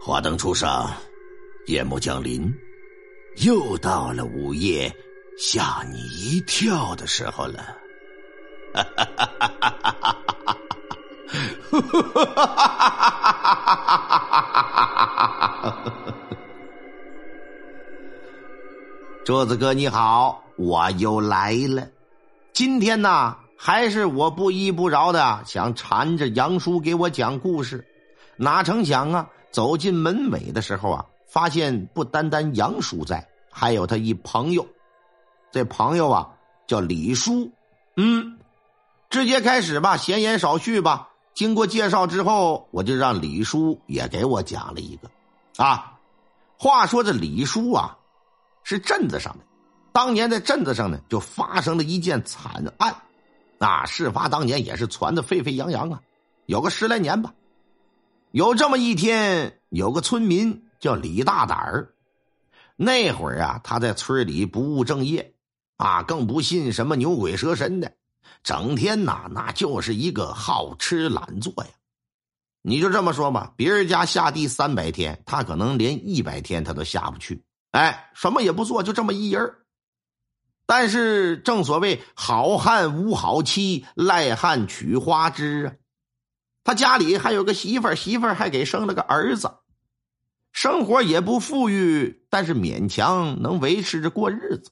花灯初上，夜幕降临，又到了午夜吓你一跳的时候了。哈哈哈哈哈哈哈哈哈哈哈！桌子哥你好，我又来了。今天呢，还是我不依不饶的想缠着杨叔给我讲故事，哪成想啊！走进门尾的时候啊，发现不单单杨叔在，还有他一朋友。这朋友啊叫李叔。嗯，直接开始吧，闲言少叙吧。经过介绍之后，我就让李叔也给我讲了一个。啊，话说这李叔啊，是镇子上的。当年在镇子上呢，就发生了一件惨案。啊，事发当年也是传的沸沸扬扬啊，有个十来年吧。有这么一天，有个村民叫李大胆儿。那会儿啊，他在村里不务正业，啊，更不信什么牛鬼蛇神的，整天呐，那就是一个好吃懒做呀。你就这么说吧，别人家下地三百天，他可能连一百天他都下不去。哎，什么也不做，就这么一人但是正所谓好汉无好妻，赖汉娶花枝啊。他家里还有个媳妇儿，媳妇儿还给生了个儿子，生活也不富裕，但是勉强能维持着过日子。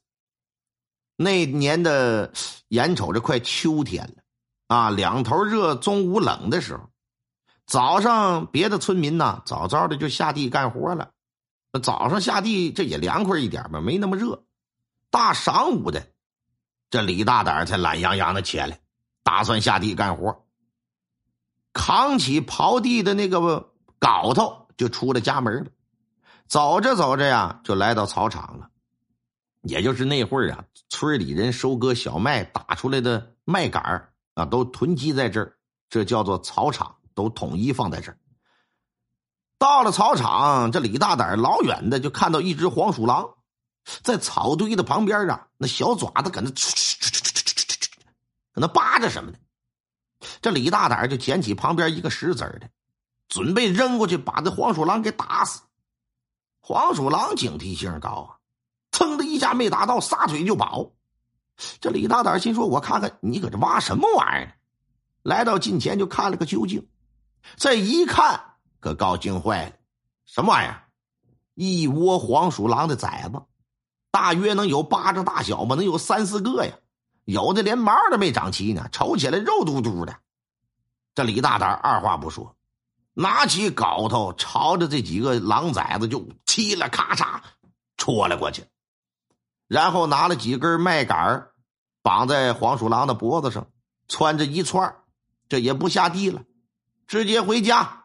那年的眼瞅着快秋天了，啊，两头热，中午冷的时候，早上别的村民呢早早的就下地干活了。早上下地这也凉快一点吧，没那么热。大晌午的，这李大胆才懒洋洋的起来，打算下地干活。扛起刨地的那个镐头，就出了家门了。走着走着呀，就来到草场了。也就是那会儿啊，村里人收割小麦打出来的麦秆啊，都囤积在这儿，这叫做草场，都统一放在这儿。到了草场，这李大胆老远的就看到一只黄鼠狼，在草堆的旁边啊，那小爪子搁那搁那扒着什么呢？这李大胆就捡起旁边一个石子的，准备扔过去把这黄鼠狼给打死。黄鼠狼警惕性高啊，噌的一下没打到，撒腿就跑。这李大胆心说：“我看看你搁这挖什么玩意儿？”来到近前就看了个究竟，这一看可高兴坏了，什么玩意儿？一窝黄鼠狼的崽子，大约能有巴掌大小吧，能有三四个呀。有的连毛都没长齐呢，瞅起来肉嘟嘟的。这李大胆二话不说，拿起镐头朝着这几个狼崽子就嘁了咔嚓戳了过去，然后拿了几根麦秆绑在黄鼠狼的脖子上，穿着一串这也不下地了，直接回家。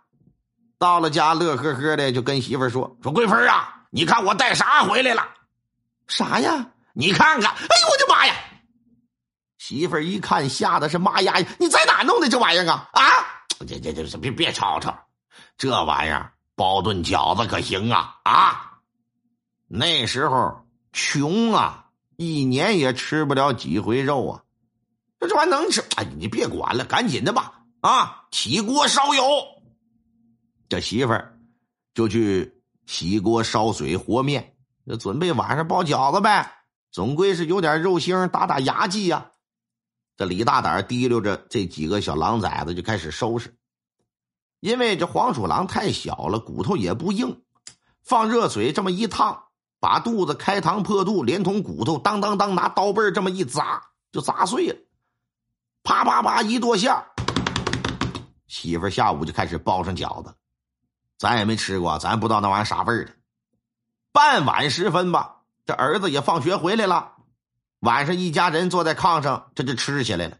到了家，乐呵呵的就跟媳妇说：“说桂芬啊，你看我带啥回来了？啥呀？你看看！哎呦我的妈呀！”媳妇儿一看，吓得是妈呀！你在哪弄的这玩意儿啊？啊！这这这别别吵吵，这玩意儿包顿饺子可行啊！啊！那时候穷啊，一年也吃不了几回肉啊。这这玩意能吃？哎，你别管了，赶紧的吧！啊，起锅烧油。这媳妇儿就去洗锅烧水和面，准备晚上包饺子呗。总归是有点肉腥，打打牙祭呀。这李大胆提溜着这几个小狼崽子就开始收拾，因为这黄鼠狼太小了，骨头也不硬，放热水这么一烫，把肚子开膛破肚，连同骨头当当当拿刀背这么一砸，就砸碎了，啪啪啪一剁馅媳妇下午就开始包上饺子，咱也没吃过，咱不知道那玩意啥味儿的。傍晚时分吧，这儿子也放学回来了。晚上，一家人坐在炕上，这就吃起来了。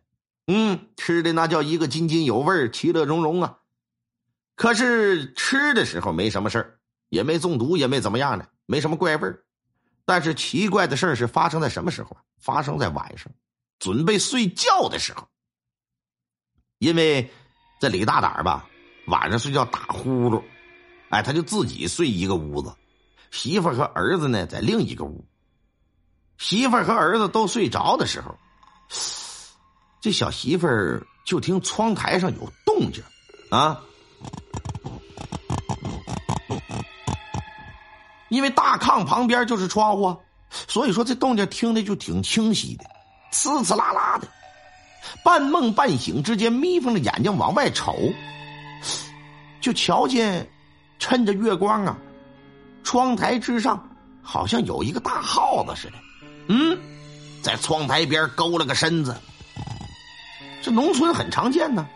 嗯，吃的那叫一个津津有味其乐融融啊。可是吃的时候没什么事儿，也没中毒，也没怎么样的，没什么怪味儿。但是奇怪的事儿是发生在什么时候？发生在晚上，准备睡觉的时候。因为这李大胆吧，晚上睡觉打呼噜，哎，他就自己睡一个屋子，媳妇和儿子呢在另一个屋。媳妇儿和儿子都睡着的时候，这小媳妇儿就听窗台上有动静，啊，因为大炕旁边就是窗户，所以说这动静听的就挺清晰的，呲呲啦啦的。半梦半醒之间，眯缝着眼睛往外瞅，就瞧见趁着月光啊，窗台之上好像有一个大耗子似的，嗯，在窗台边勾了个身子。这农村很常见呢，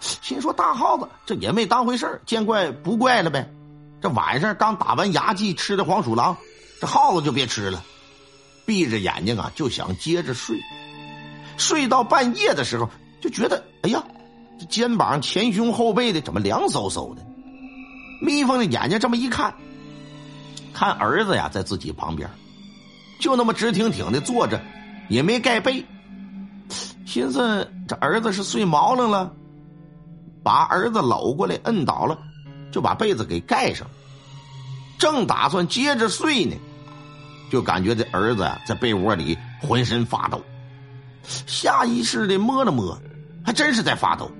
心说大耗子这也没当回事见怪不怪了呗。这晚上刚打完牙祭吃的黄鼠狼，这耗子就别吃了，闭着眼睛啊就想接着睡。睡到半夜的时候，就觉得哎呀，这肩膀、前胸、后背的怎么凉飕飕的？眯缝着眼睛这么一看，看儿子呀在自己旁边，就那么直挺挺的坐着，也没盖被。寻思这儿子是睡毛愣了，把儿子搂过来摁倒了，就把被子给盖上。正打算接着睡呢，就感觉这儿子啊在被窝里浑身发抖。下意识的摸了摸，还真是在发抖。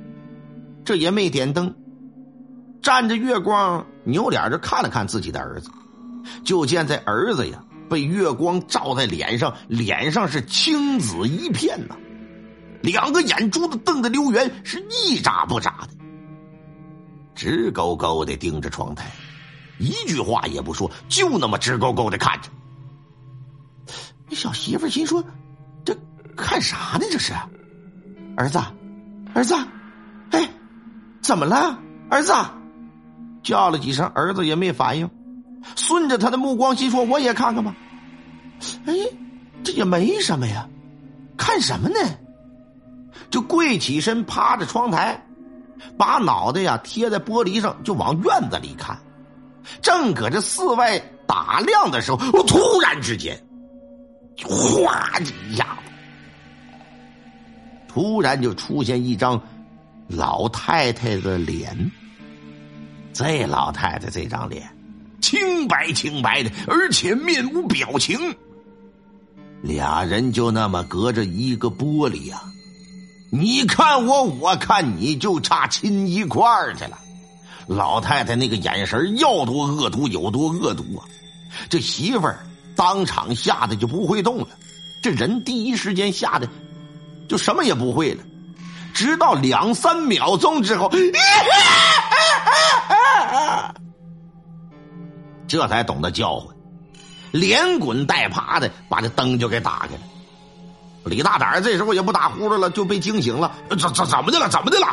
这也没点灯，站着月光，扭脸就看了看自己的儿子，就见这儿子呀被月光照在脸上，脸上是青紫一片呐，两个眼珠子瞪得溜圆，是一眨不眨的，直勾勾的盯着窗台，一句话也不说，就那么直勾勾的看着。小媳妇心说。这看啥呢？这是，儿子，儿子，哎，怎么了？儿子，叫了几声，儿子也没反应。顺着他的目光，心说：“我也看看吧。”哎，这也没什么呀，看什么呢？就跪起身，趴着窗台，把脑袋呀贴在玻璃上，就往院子里看。正搁这寺外打量的时候，我突然之间，哗的一下子。突然就出现一张老太太的脸，这老太太这张脸清白清白的，而且面无表情。俩人就那么隔着一个玻璃呀，你看我，我看你，就差亲一块儿去了。老太太那个眼神要多恶毒有多恶毒啊！这媳妇儿当场吓得就不会动了，这人第一时间吓得。就什么也不会了，直到两三秒钟之后，这才懂得叫唤，连滚带爬的把这灯就给打开了。李大胆这时候也不打呼噜了，就被惊醒了。怎怎怎么的了？怎么的了？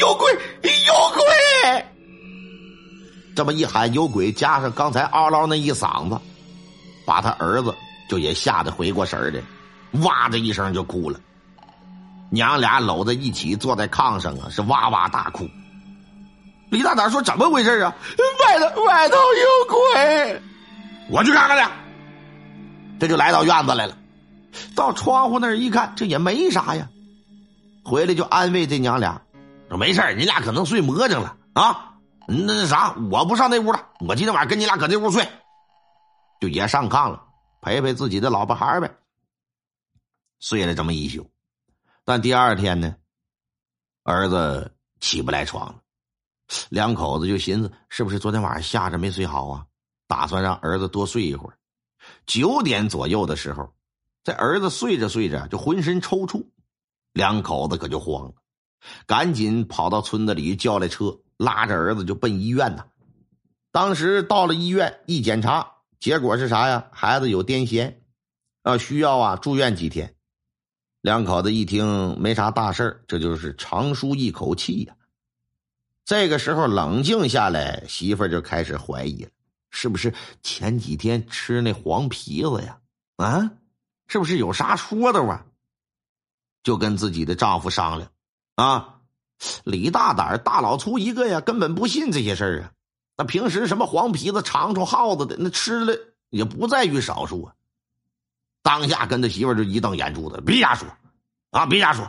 有鬼！有鬼！这么一喊有鬼，加上刚才嗷嗷那一嗓子，把他儿子就也吓得回过神儿来。哇的一声就哭了，娘俩搂在一起坐在炕上啊，是哇哇大哭。李大胆说：“怎么回事啊？外头外头有鬼！”我去看看去。这就来到院子来了，到窗户那儿一看，这也没啥呀。回来就安慰这娘俩说：“没事你俩可能睡魔怔了啊。那啥，我不上那屋了，我今天晚上跟你俩搁这屋睡，就也上炕了，陪陪自己的老婆孩呗。”睡了这么一宿，但第二天呢，儿子起不来床了。两口子就寻思，是不是昨天晚上吓着没睡好啊？打算让儿子多睡一会儿。九点左右的时候，在儿子睡着睡着就浑身抽搐，两口子可就慌了，赶紧跑到村子里叫来车，拉着儿子就奔医院呐。当时到了医院一检查，结果是啥呀？孩子有癫痫，啊，需要啊住院几天。两口子一听没啥大事这就是长舒一口气呀。这个时候冷静下来，媳妇儿就开始怀疑了：是不是前几天吃那黄皮子呀？啊，是不是有啥说的啊？就跟自己的丈夫商量啊。李大胆大老粗一个呀，根本不信这些事儿啊。那平时什么黄皮子、长虫、耗子的，那吃了也不在于少数啊。当下跟他媳妇就一瞪眼珠子，别瞎说，啊，别瞎说！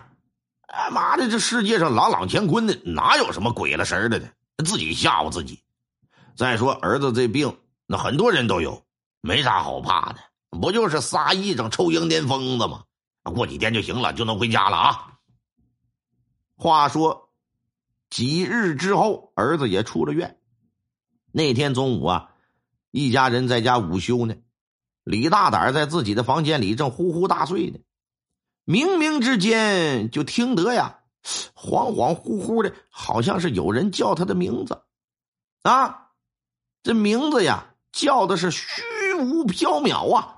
他妈的，这世界上朗朗乾坤的，哪有什么鬼了神了的？自己吓唬自己。再说儿子这病，那很多人都有，没啥好怕的，不就是撒癔症、抽鹰癫疯子吗？过几天就行了，就能回家了啊。话说，几日之后，儿子也出了院，那天中午啊，一家人在家午休呢，李大胆在自己的房间里正呼呼大睡呢，冥冥之间就听得呀，恍恍惚惚的，好像是有人叫他的名字，啊，这名字呀叫的是虚无缥缈啊，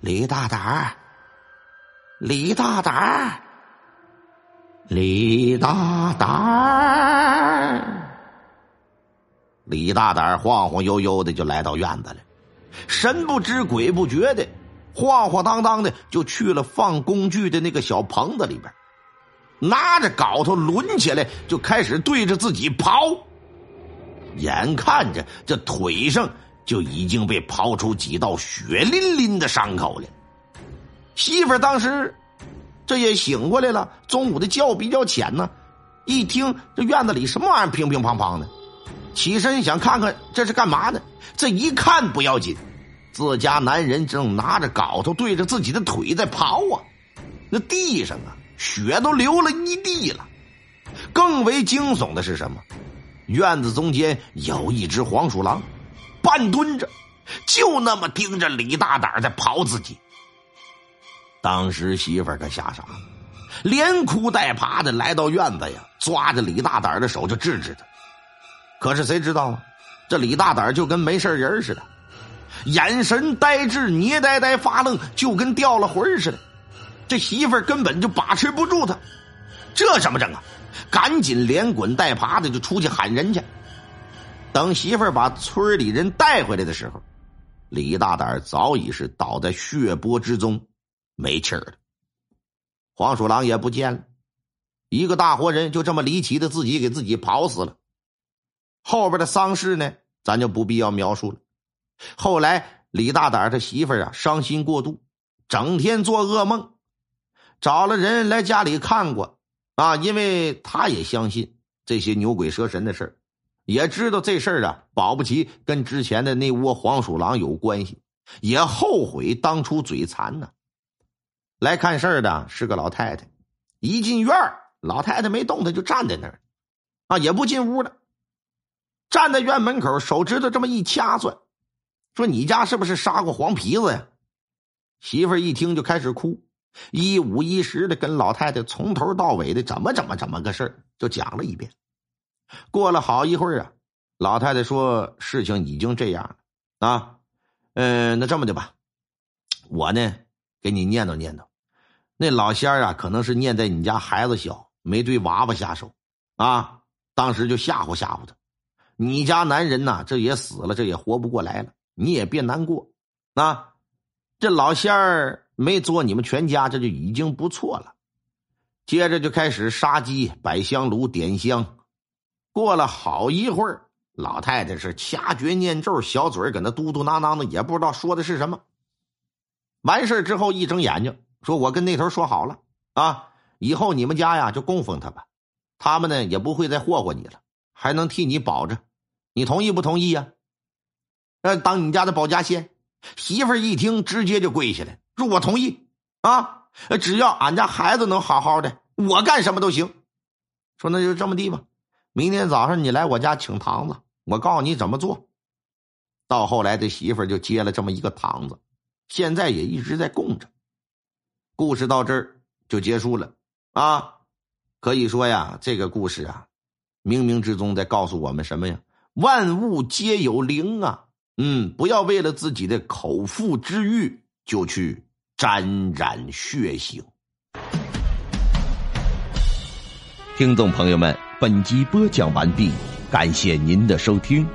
李大胆儿李大胆儿李大胆儿。李大胆儿晃晃悠悠的就来到院子了，神不知鬼不觉的，晃晃荡荡的就去了放工具的那个小棚子里边，拿着镐头抡起来就开始对着自己刨。眼看着这腿上就已经被刨出几道血淋淋的伤口了。媳妇儿当时这也醒过来了，中午的觉比较浅呢，一听这院子里什么玩意儿乒乒乓乓的。起身想看看这是干嘛呢？这一看不要紧，自家男人正拿着镐头对着自己的腿在刨啊！那地上啊，血都流了一地了。更为惊悚的是什么？院子中间有一只黄鼠狼，半蹲着，就那么盯着李大胆在刨自己。当时媳妇儿可吓傻了，连哭带爬的来到院子呀，抓着李大胆的手就制止他。可是谁知道啊？这李大胆就跟没事人似的，眼神呆滞，捏呆呆发愣，就跟掉了魂似的。这媳妇儿根本就把持不住他，这怎么整啊？赶紧连滚带爬的就出去喊人去。等媳妇儿把村里人带回来的时候，李大胆早已是倒在血泊之中，没气儿了。黄鼠狼也不见了，一个大活人就这么离奇的自己给自己跑死了。后边的丧事呢，咱就不必要描述了。后来李大胆他媳妇啊，伤心过度，整天做噩梦，找了人来家里看过啊，因为他也相信这些牛鬼蛇神的事儿，也知道这事儿啊，保不齐跟之前的那窝黄鼠狼有关系，也后悔当初嘴馋呢。来看事儿的是个老太太，一进院老太太没动弹，就站在那儿，啊，也不进屋了。站在院门口，手指头这么一掐算，说：“你家是不是杀过黄皮子呀？”媳妇一听就开始哭，一五一十的跟老太太从头到尾的怎么怎么怎么个事儿就讲了一遍。过了好一会儿啊，老太太说：“事情已经这样了啊，嗯，那这么的吧，我呢给你念叨念叨，那老仙儿啊，可能是念在你家孩子小，没对娃娃下手啊，当时就吓唬吓唬他。”你家男人呐，这也死了，这也活不过来了。你也别难过，啊，这老仙儿没捉你们全家，这就已经不错了。接着就开始杀鸡、摆香炉、点香。过了好一会儿，老太太是掐诀念咒，小嘴搁那嘟嘟囔囔的，也不知道说的是什么。完事之后，一睁眼睛，说我跟那头说好了啊，以后你们家呀就供奉他吧，他们呢也不会再霍霍你了，还能替你保着。你同意不同意呀？呃，当你家的保家仙，媳妇儿一听，直接就跪下来，说：“我同意啊！只要俺家孩子能好好的，我干什么都行。”说那就这么地吧，明天早上你来我家请堂子，我告诉你怎么做。到后来，这媳妇儿就接了这么一个堂子，现在也一直在供着。故事到这儿就结束了啊！可以说呀，这个故事啊，冥冥之中在告诉我们什么呀？万物皆有灵啊，嗯，不要为了自己的口腹之欲就去沾染血腥。听众朋友们，本集播讲完毕，感谢您的收听。